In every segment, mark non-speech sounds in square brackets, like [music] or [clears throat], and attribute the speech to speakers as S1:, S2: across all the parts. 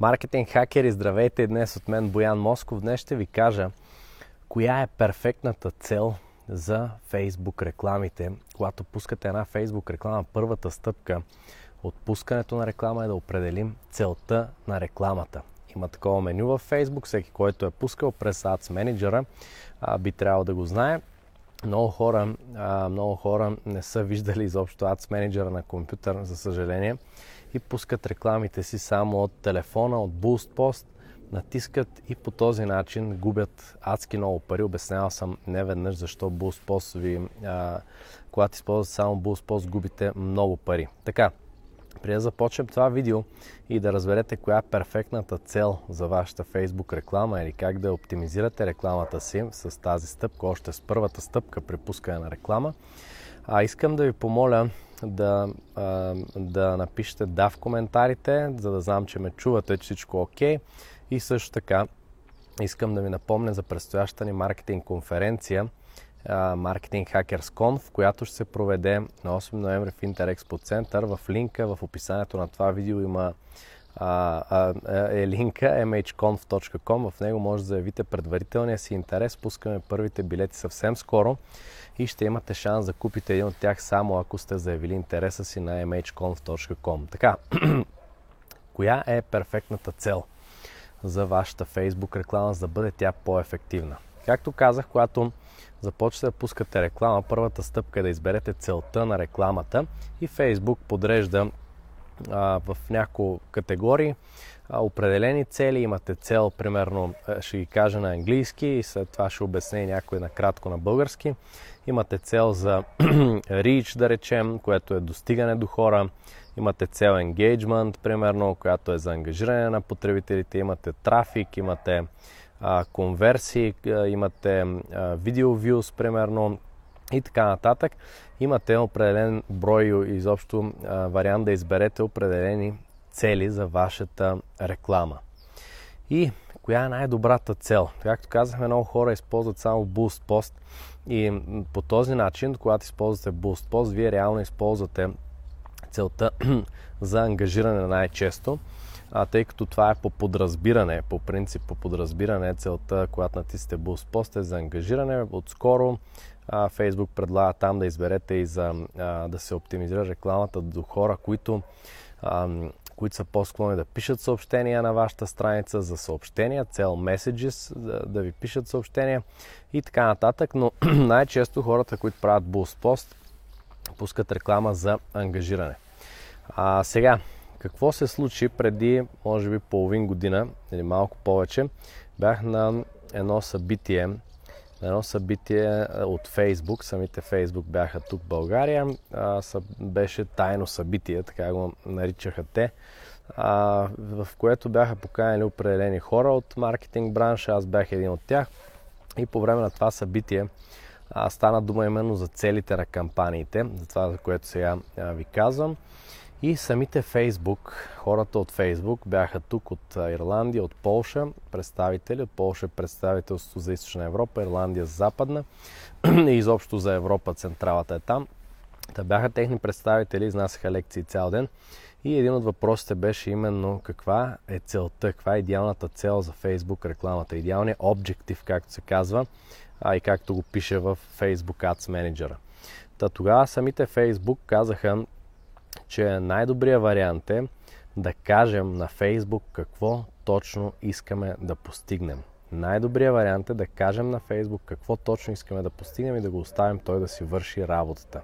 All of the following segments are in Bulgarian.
S1: Маркетинг хакери, здравейте! Днес от мен Боян Москов. Днес ще ви кажа коя е перфектната цел за Facebook рекламите. Когато пускате една Facebook реклама, първата стъпка от пускането на реклама е да определим целта на рекламата. Има такова меню в Facebook, всеки, който е пускал през Ads Manager, би трябвало да го знае. Много хора, много хора не са виждали изобщо Ads Manager на компютър, за съжаление и пускат рекламите си само от телефона, от BoostPost, натискат и по този начин губят адски много пари. Обяснявал съм не веднъж защо BoostPost ви, а, когато използвате само BoostPost, губите много пари. Така, преди да започнем това видео и да разберете коя е перфектната цел за вашата Facebook реклама или как да оптимизирате рекламата си с тази стъпка, още с първата стъпка при пускане на реклама, а искам да ви помоля да, а, да напишете да в коментарите, за да знам, че ме чувате, че всичко е окей. И също така искам да ви напомня за предстоящата ни маркетинг конференция Marketing Hackers Conf, която ще се проведе на 8 ноември в Интерекспо център. В линка в описанието на това видео има а, а, е линка mhconf.com. В него може да заявите предварителния си интерес. Пускаме първите билети съвсем скоро и ще имате шанс да купите един от тях само ако сте заявили интереса си на mhconf.com. Така, [clears throat] коя е перфектната цел за вашата Facebook реклама, за да бъде тя по-ефективна? Както казах, когато започнете да пускате реклама, първата стъпка е да изберете целта на рекламата и Facebook подрежда а, в няколко категории определени цели. Имате цел, примерно, ще ги кажа на английски и след това ще обясня някой накратко на български. Имате цел за [clears throat] reach, да речем, което е достигане до хора. Имате цел engagement, примерно, която е за ангажиране на потребителите. Имате трафик, имате а, конверсии, имате видео views, примерно, и така нататък. Имате определен брой изобщо а, вариант да изберете определени цели за вашата реклама. И коя е най-добрата цел? Както казахме, много хора използват само Boost Post и по този начин, когато използвате Boost Post, вие реално използвате целта [clears throat] за ангажиране най-често, а, тъй като това е по подразбиране, по принцип по подразбиране целта, когато натиснете Boost Post е за ангажиране. Отскоро а, Facebook предлага там да изберете и за а, да се оптимизира рекламата до хора, които които са по-склонни да пишат съобщения на вашата страница за съобщения, цел messages, да, да ви пишат съобщения и така нататък, но [clears throat] най-често хората, които правят boost post, пускат реклама за ангажиране. А, сега, какво се случи преди, може би, половин година или малко повече? Бях на едно събитие, на едно събитие от Фейсбук. Самите Фейсбук бяха тук в България. А, съ, беше тайно събитие, така го наричаха те, а, в което бяха поканени определени хора от маркетинг бранша. Аз бях един от тях. И по време на това събитие а, стана дума именно за целите на кампаниите, за това, за което сега а, ви казвам. И самите Фейсбук, хората от Фейсбук бяха тук от Ирландия, от Полша, представители. От Полша представителство за Източна Европа, Ирландия за Западна [clears throat] и изобщо за Европа, централата е там. Та бяха техни представители, изнасяха лекции цял ден. И един от въпросите беше именно каква е целта, каква е идеалната цел за Facebook рекламата, идеалният обжектив, както се казва, а и както го пише в Facebook Ads Manager. Та тогава самите Facebook казаха, че най-добрият вариант е да кажем на Фейсбук какво точно искаме да постигнем. Най-добрият вариант е да кажем на Фейсбук какво точно искаме да постигнем и да го оставим той да си върши работата.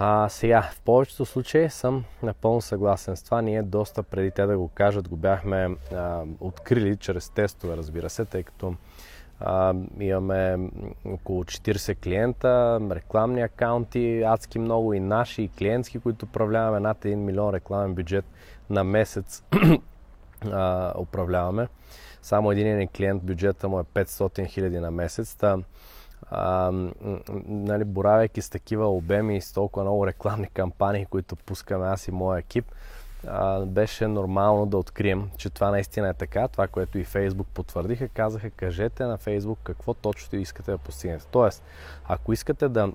S1: А, сега, в повечето случаи съм напълно съгласен с това. Ние доста преди те да го кажат, го бяхме а, открили чрез тестове, разбира се, тъй като а, имаме около 40 клиента, рекламни акаунти, адски много и наши, и клиентски, които управляваме над 1 милион рекламен бюджет на месец [clears throat] а, управляваме. Само един клиент бюджета му е 500 хиляди на месец. Та, а, нали, боравяйки с такива обеми и с толкова много рекламни кампании, които пускаме аз и моя екип, беше нормално да открием, че това наистина е така. Това, което и Фейсбук потвърдиха, казаха, кажете на Фейсбук какво точно искате да постигнете. Тоест, ако искате да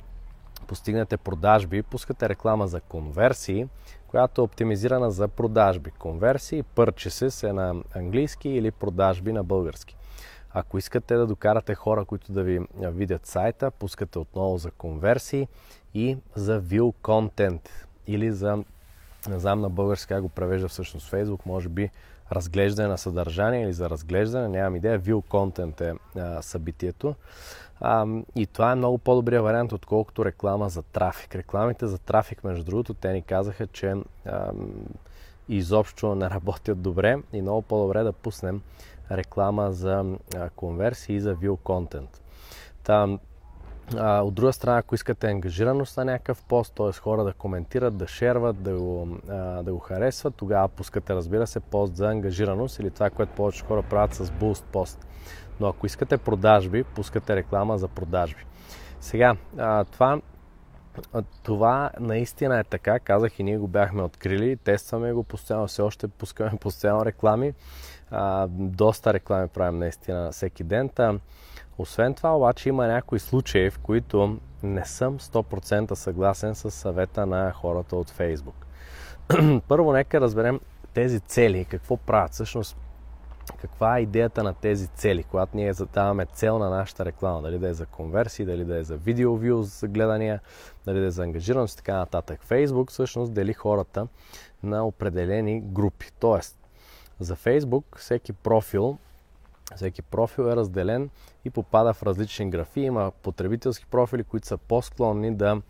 S1: постигнете продажби, пускате реклама за конверсии, която е оптимизирана за продажби. Конверсии, purchases е на английски или продажби на български. Ако искате да докарате хора, които да ви видят сайта, пускате отново за конверсии и за view content или за, не знам на български как го превежда всъщност Facebook, може би разглеждане на съдържание или за разглеждане, нямам идея, view content е а, събитието. А, и това е много по-добрия вариант, отколкото реклама за трафик. Рекламите за трафик, между другото, те ни казаха, че а, изобщо не работят добре и много по-добре да пуснем реклама за конверсии и за view content. Та, а, от друга страна, ако искате ангажираност на някакъв пост, т.е. хора да коментират, да шерват, да го, а, да го харесват, тогава пускате, разбира се, пост за ангажираност или това, което повече хора правят с Boost пост. Но ако искате продажби, пускате реклама за продажби. Сега, а, това, това наистина е така. Казах и ние го бяхме открили, тестваме го постоянно, все още пускаме постоянно реклами. А, доста реклами правим наистина всеки ден. Та, освен това, обаче има някои случаи, в които не съм 100% съгласен с съвета на хората от Facebook. [clears throat] Първо, нека разберем тези цели, какво правят. Всъщност, каква е идеята на тези цели, когато ние задаваме цел на нашата реклама, дали да е за конверсии, дали да е за видео вюз, за гледания, дали да е за ангажираност и така нататък. Facebook всъщност дели хората на определени групи. Тоест, за Facebook всеки профил всеки профил е разделен и попада в различни графи. Има потребителски профили, които са по-склонни да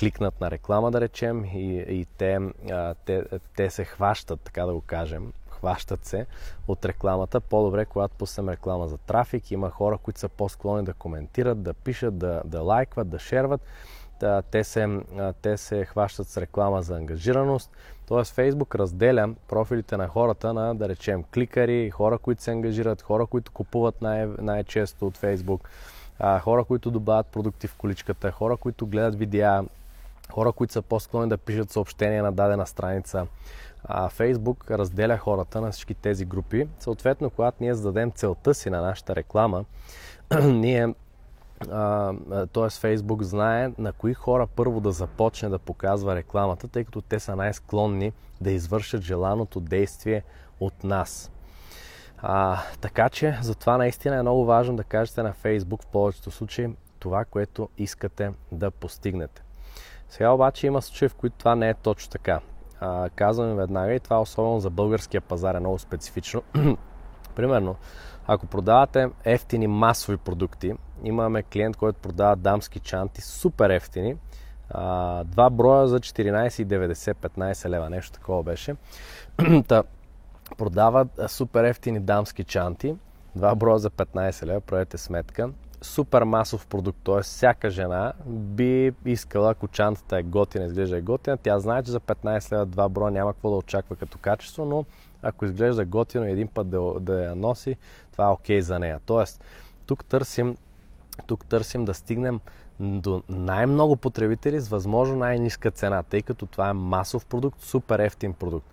S1: кликнат на реклама, да речем, и, и те, те, те се хващат, така да го кажем, хващат се от рекламата. По-добре, когато пуснем реклама за трафик, има хора, които са по-склонни да коментират, да пишат, да, да лайкват, да шерват. Те, се, те се хващат с реклама за ангажираност. Тоест Фейсбук разделя профилите на хората на, да речем, кликари, хора, които се ангажират, хора, които купуват най- най-често от Фейсбук, хора, които добавят продукти в количката, хора, които гледат видеа, хора, които са по-склонни да пишат съобщения на дадена страница. А, Фейсбук разделя хората на всички тези групи. Съответно, когато ние зададем целта си на нашата реклама, [clears throat] ние т.е. Фейсбук знае на кои хора първо да започне да показва рекламата, тъй като те са най-склонни да извършат желаното действие от нас. А, така че, затова наистина е много важно да кажете на Фейсбук в повечето случаи това, което искате да постигнете. Сега обаче има случаи, в които това не е точно така. А, казвам веднага и това особено за българския пазар е много специфично. [clears throat] Примерно, ако продавате ефтини масови продукти, имаме клиент, който продава дамски чанти, супер ефтини, два броя за 14,90-15 лева, нещо такова беше. [clears throat] Та, продава супер ефтини дамски чанти, два броя за 15 лева, правете сметка. Супер масов продукт, т.е. всяка жена би искала, ако чантата е готина, изглежда е готина, тя знае, че за 15 лева два броя няма какво да очаква като качество, но ако изглежда готино един път да, да я носи, това е окей okay за нея. Тоест, тук търсим, тук търсим да стигнем до най-много потребители с възможно най-низка цена, тъй като това е масов продукт, супер ефтин продукт.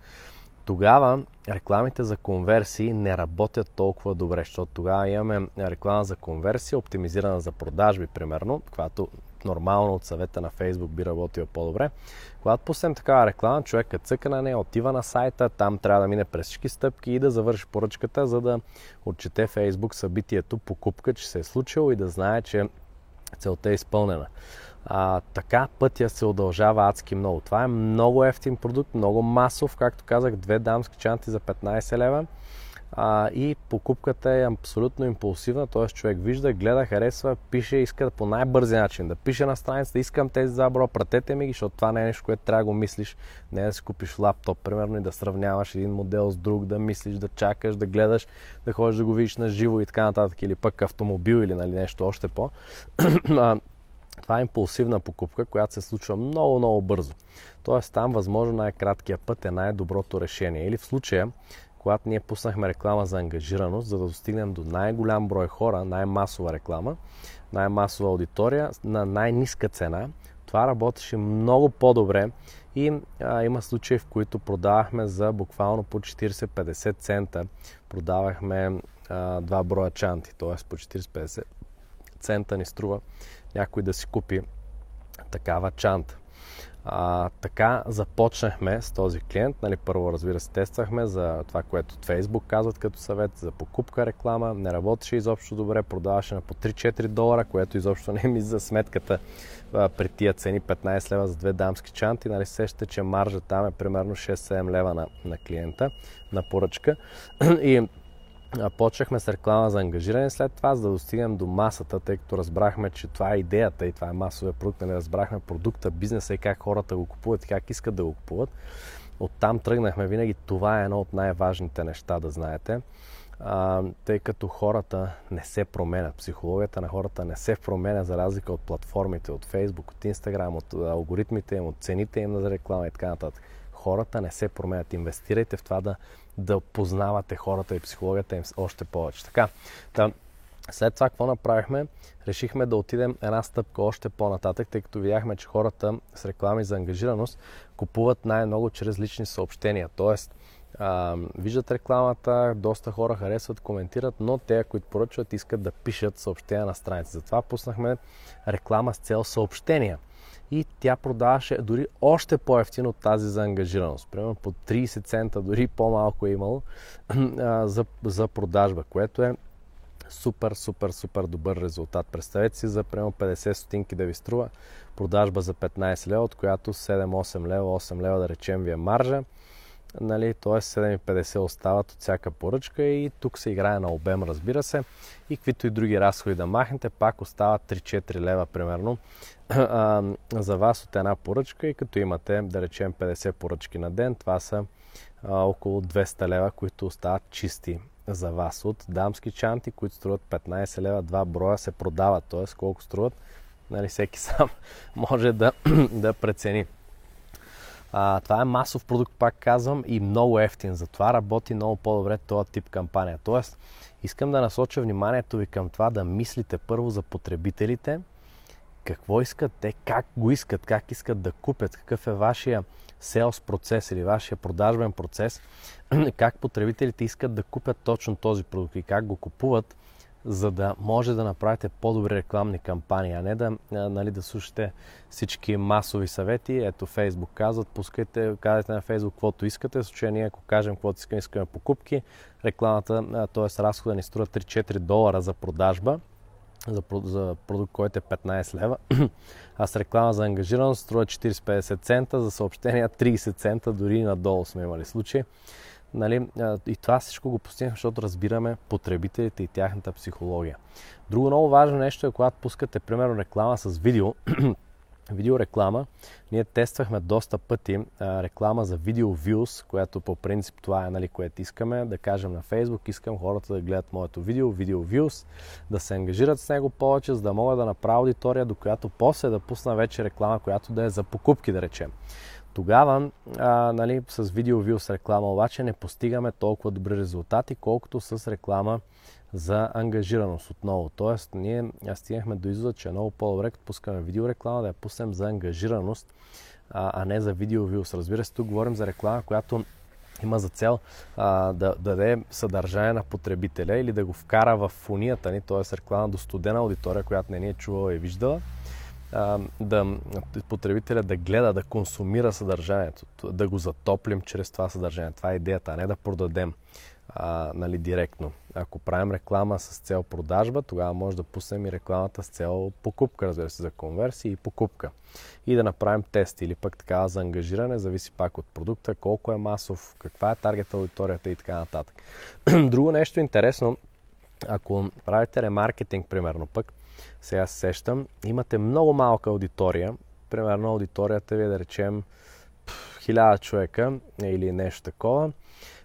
S1: Тогава рекламите за конверсии не работят толкова добре, защото тогава имаме реклама за конверсия, оптимизирана за продажби, примерно, която нормално от съвета на Facebook би работила по-добре. Когато пуснем такава реклама, човекът цъка на нея, отива на сайта, там трябва да мине през всички стъпки и да завърши поръчката, за да отчете Facebook събитието, покупка, че се е случило и да знае, че целта е изпълнена. А, така пътя се удължава адски много. Това е много ефтин продукт, много масов, както казах, две дамски чанти за 15 лева а, и покупката е абсолютно импулсивна, т.е. човек вижда, гледа, харесва, пише, иска по най-бързи начин да пише на страницата, искам тези забро, пратете ми ги, защото това не е нещо, което трябва да го мислиш, не е да си купиш лаптоп, примерно, и да сравняваш един модел с друг, да мислиш, да чакаш, да гледаш, да ходиш да го видиш на живо и така нататък, или пък автомобил или нали, нещо още по. [clears throat] Това е импулсивна покупка, която се случва много, много бързо. Тоест там възможно най-краткият път е най-доброто решение. Или в случая, когато ние пуснахме реклама за ангажираност, за да достигнем до най-голям брой хора, най-масова реклама, най-масова аудитория на най-ниска цена, това работеше много по-добре и а, има случаи, в които продавахме за буквално по 40-50 цента. Продавахме а, два броя чанти, т.е. по 40-50 цента ни струва някой да си купи такава чанта. А, така започнахме с този клиент. Нали, първо, разбира се, тествахме за това, което от Facebook казват като съвет за покупка реклама. Не работеше изобщо добре, продаваше на по 3-4 долара, което изобщо не ми за сметката а, при тия цени 15 лева за две дамски чанти. Нали, сещате, че маржа там е примерно 6-7 лева на, на клиента на поръчка. [clears throat] И почнахме с реклама за ангажиране след това, за да достигнем до масата, тъй като разбрахме, че това е идеята и това е масовия продукт, нали, разбрахме продукта, бизнеса и как хората го купуват и как искат да го купуват. Оттам тръгнахме винаги. Това е едно от най-важните неща да знаете. А, тъй като хората не се променят. Психологията на хората не се променя за разлика от платформите, от Facebook, от Instagram, от алгоритмите им, от цените им за реклама и така нататък хората не се променят. Инвестирайте в това да, да познавате хората и психологията им още повече. Така, да, след това какво направихме? Решихме да отидем една стъпка още по-нататък, тъй като видяхме, че хората с реклами за ангажираност купуват най-много чрез лични съобщения. Тоест, а, виждат рекламата, доста хора харесват, коментират, но те, които поръчват, искат да пишат съобщения на страница. Затова пуснахме реклама с цел съобщения и тя продаваше дори още по-ефтино от тази за ангажираност. Примерно по 30 цента, дори по-малко е имало за, за продажба, което е супер, супер, супер добър резултат. Представете си за примерно 50 стотинки да ви струва продажба за 15 лева, от която 7-8 лева, 8 лева да речем ви е маржа нали, т.е. 7,50 остават от всяка поръчка и тук се играе на обем, разбира се. И каквито и други разходи да махнете, пак остават 3-4 лева примерно [clears throat] за вас от една поръчка и като имате, да речем, 50 поръчки на ден, това са а, около 200 лева, които остават чисти за вас от дамски чанти, които струват 15 лева, два броя се продават, т.е. колко струват, нали, всеки [laughs] сам може да, [clears throat] да прецени. А, това е масов продукт, пак казвам, и много ефтин. Затова работи много по-добре този тип кампания. Тоест, искам да насоча вниманието ви към това да мислите първо за потребителите, какво искат те, как го искат, как искат да купят, какъв е вашия селс процес или вашия продажбен процес, [clears throat] как потребителите искат да купят точно този продукт и как го купуват, за да може да направите по-добри рекламни кампании, а не да, нали, да слушате всички масови съвети. Ето Фейсбук казват, пускайте, казвайте на Фейсбук каквото искате. В случая ние, ако кажем каквото искаме, искаме покупки, рекламата, т.е. разхода ни струва 3-4 долара за продажба, за, за продукт, който е 15 лева, [clears throat] а с реклама за ангажираност струва 40-50 цента, за съобщения 30 цента, дори надолу сме имали случаи. Нали, и това всичко го постигнахме, защото разбираме потребителите и тяхната психология. Друго много важно нещо е, когато пускате, примерно, реклама с видео, [clears throat] видеореклама, ние тествахме доста пъти а, реклама за видео views, която по принцип това е, нали, което искаме, да кажем на Facebook, искам хората да гледат моето видео, видео views, да се ангажират с него повече, за да мога да направя аудитория, до която после да пусна вече реклама, която да е за покупки, да речем. Тогава, а, нали, с видео с реклама обаче не постигаме толкова добри резултати, колкото с реклама за ангажираност отново. Тоест, ние стигнахме до извода, че е много по-добре, като пускаме видеореклама, да я пуснем за ангажираност, а, а не за видео Разбира се, тук говорим за реклама, която има за цел а, да, да даде съдържание на потребителя или да го вкара в фунията ни, т.е. реклама до студена аудитория, която не ни е чувала и виждала да потребителя да гледа, да консумира съдържанието, да го затоплим чрез това съдържание. Това е идеята, а не да продадем а, нали, директно. Ако правим реклама с цел продажба, тогава може да пуснем и рекламата с цел покупка, разбира се, за конверсия и покупка. И да направим тест или пък така за ангажиране, зависи пак от продукта, колко е масов, каква е таргет аудиторията и така нататък. [clears throat] Друго нещо интересно, ако правите ремаркетинг, примерно пък, сега се сещам, имате много малка аудитория, примерно аудиторията ви е да речем хиляда човека или нещо такова,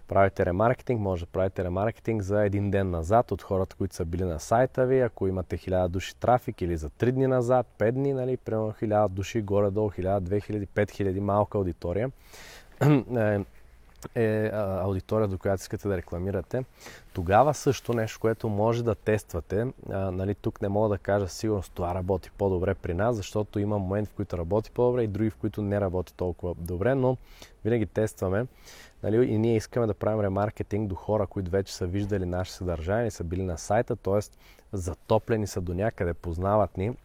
S1: правите ремаркетинг, може да правите ремаркетинг за един ден назад от хората, които са били на сайта ви, ако имате хиляда души трафик или за 3 дни назад, 5 дни, нали, примерно хиляда души, горе-долу 1000, 2000, 5000, малка аудитория. [clears throat] Е, аудитория, до която искате да рекламирате, тогава също нещо, което може да тествате. А, нали, тук не мога да кажа сигурно това работи по-добре при нас, защото има моменти, в които работи по-добре и други, в които не работи толкова добре, но винаги тестваме. Нали, и ние искаме да правим ремаркетинг до хора, които вече са виждали наше съдържание, са били на сайта, т.е. затоплени са до някъде, познават ни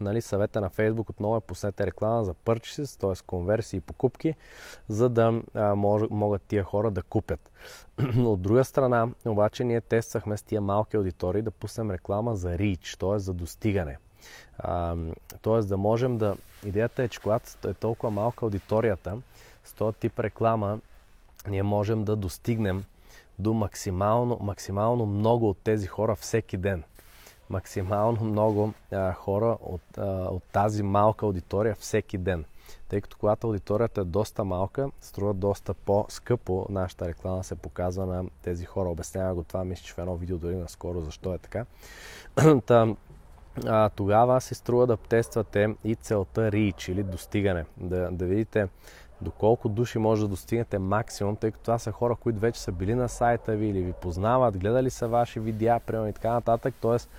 S1: нали, съвета на Facebook отново е пуснете реклама за purchases, т.е. конверсии и покупки, за да а, мож, могат тия хора да купят. [clears throat] От друга страна, обаче ние тествахме с тия малки аудитории да пуснем реклама за reach, т.е. за достигане. А, т.е. да можем да... Идеята е, че когато е толкова малка аудиторията, с този тип реклама ние можем да достигнем до максимално, максимално много от тези хора всеки ден. Максимално много а, хора от, а, от тази малка аудитория всеки ден. Тъй като когато аудиторията е доста малка, струва доста по-скъпо нашата реклама се показва на тези хора. Обяснява го това, мисля, че в едно видео дори наскоро защо е така. [clears throat] Та, а, тогава се струва да тествате и целта reach или достигане. Да, да видите доколко души може да достигнете максимум, тъй като това са хора, които вече са били на сайта ви или ви познават, гледали са ваши видеа, примерно и така нататък. Тоест,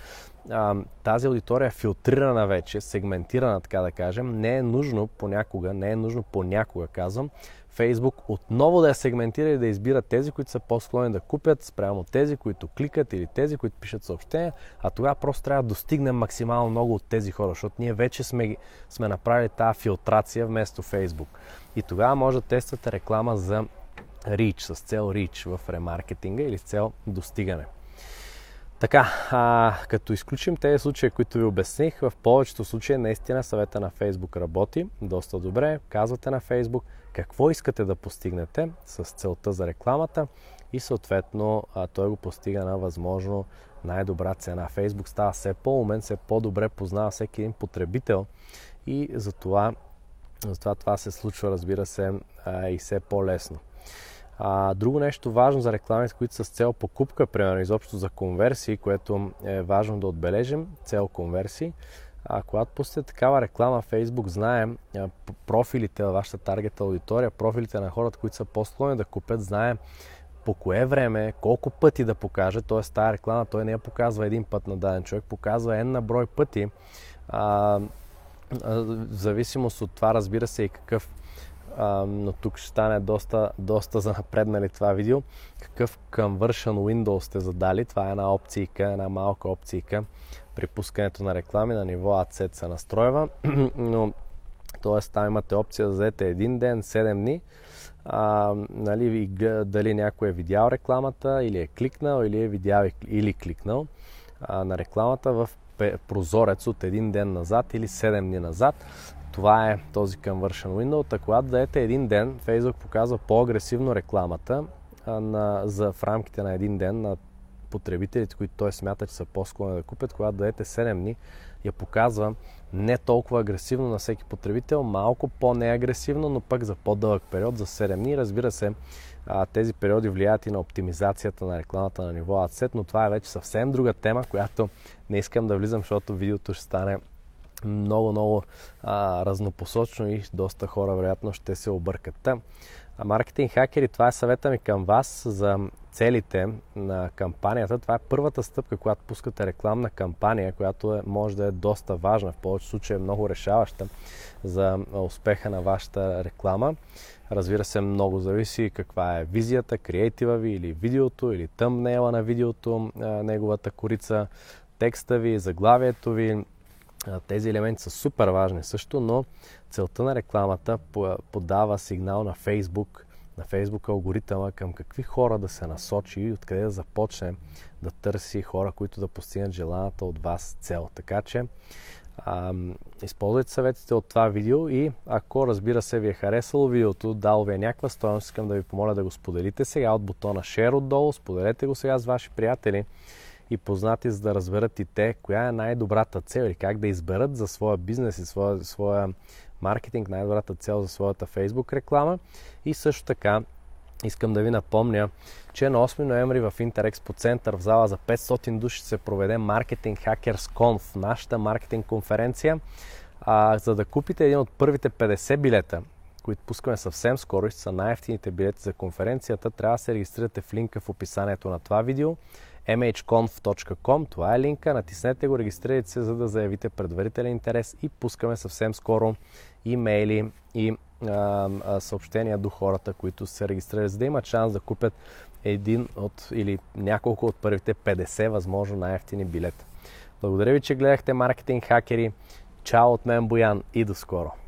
S1: тази аудитория е филтрирана вече, сегментирана, така да кажем. Не е нужно понякога, не е нужно понякога, казвам, Facebook отново да я сегментира и да избира тези, които са по-склонни да купят спрямо тези, които кликат или тези, които пишат съобщения, а тогава просто трябва да достигнем максимално много от тези хора, защото ние вече сме, сме направили тази филтрация вместо Facebook. И тогава може да тествате реклама за reach, с цел reach в ремаркетинга или с цел достигане. Така, а, като изключим тези случаи, които ви обясних, в повечето случаи наистина съвета на Facebook работи доста добре. Казвате на Facebook какво искате да постигнете с целта за рекламата и съответно а, той го постига на възможно най-добра цена. Facebook става все по-умен, все по-добре познава всеки един потребител и затова, затова това се случва, разбира се, и все по-лесно. А, друго нещо важно за рекламите, които са с цел покупка, примерно изобщо за конверсии, което е важно да отбележим, цел конверсии. А когато пустите такава реклама, Facebook знае а, профилите на вашата таргет аудитория, профилите на хората, които са по-склонни да купят, знае по кое време, колко пъти да покаже, т.е. тази реклама той не я показва един път на даден човек, показва една брой пъти. А, в зависимост от това, разбира се, и какъв а, но тук ще стане доста, доста за напреднали това видео. Какъв conversion window сте задали? Това е една опцийка, една малка опцийка при пускането на реклами на ниво AdSet се настройва, [clears throat] но т.е. там имате опция да взете един ден, 7 дни, а, нали, дали някой е видял рекламата или е кликнал или е видял или кликнал а, на рекламата в прозорец от един ден назад или 7 дни назад. Това е този conversion window. Та когато дадете един ден, Facebook показва по-агресивно рекламата на, за в рамките на един ден на потребителите, които той смята, че са по-склонни да купят, когато дадете 7 дни, я показва не толкова агресивно на всеки потребител, малко по-неагресивно, но пък за по-дълъг период, за 7 дни. Разбира се, тези периоди влияят и на оптимизацията на рекламата на ниво AdSet, но това е вече съвсем друга тема, която не искам да влизам, защото видеото ще стане много, много разнопосочно и доста хора вероятно ще се объркат. А маркетинг хакери, това е съвета ми към вас за целите на кампанията. Това е първата стъпка, когато пускате рекламна кампания, която е, може да е доста важна, в повече случаи е много решаваща за успеха на вашата реклама. Разбира се, много зависи каква е визията, креатива ви или видеото, или тъмнела на видеото, неговата корица, текста ви, заглавието ви, тези елементи са супер важни също, но целта на рекламата подава сигнал на Facebook, на Facebook алгоритъма към какви хора да се насочи и откъде да започне да търси хора, които да постигнат желаната от вас цел. Така че а, използвайте съветите от това видео и ако разбира се ви е харесало видеото, дал ви е някаква стоеност, искам да ви помоля да го споделите сега от бутона Share отдолу, споделете го сега с ваши приятели и познати, за да разберат и те коя е най-добрата цел или как да изберат за своя бизнес и своя, своя маркетинг най-добрата цел за своята Facebook реклама. И също така искам да ви напомня, че на 8 ноември в Интерекспо център в зала за 500 души се проведе Marketing Hackers Conf, нашата маркетинг конференция. А, за да купите един от първите 50 билета, които пускаме съвсем скоро и са най-ефтините билети за конференцията, трябва да се регистрирате в линка в описанието на това видео mhconf.com. Това е линка. Натиснете го, регистрирайте се, за да заявите предварителен интерес и пускаме съвсем скоро имейли и а, а, съобщения до хората, които се регистрират, за да имат шанс да купят един от или няколко от първите 50 възможно най-ефтини билета. Благодаря ви, че гледахте Маркетинг Хакери. Чао от мен, Боян и до скоро!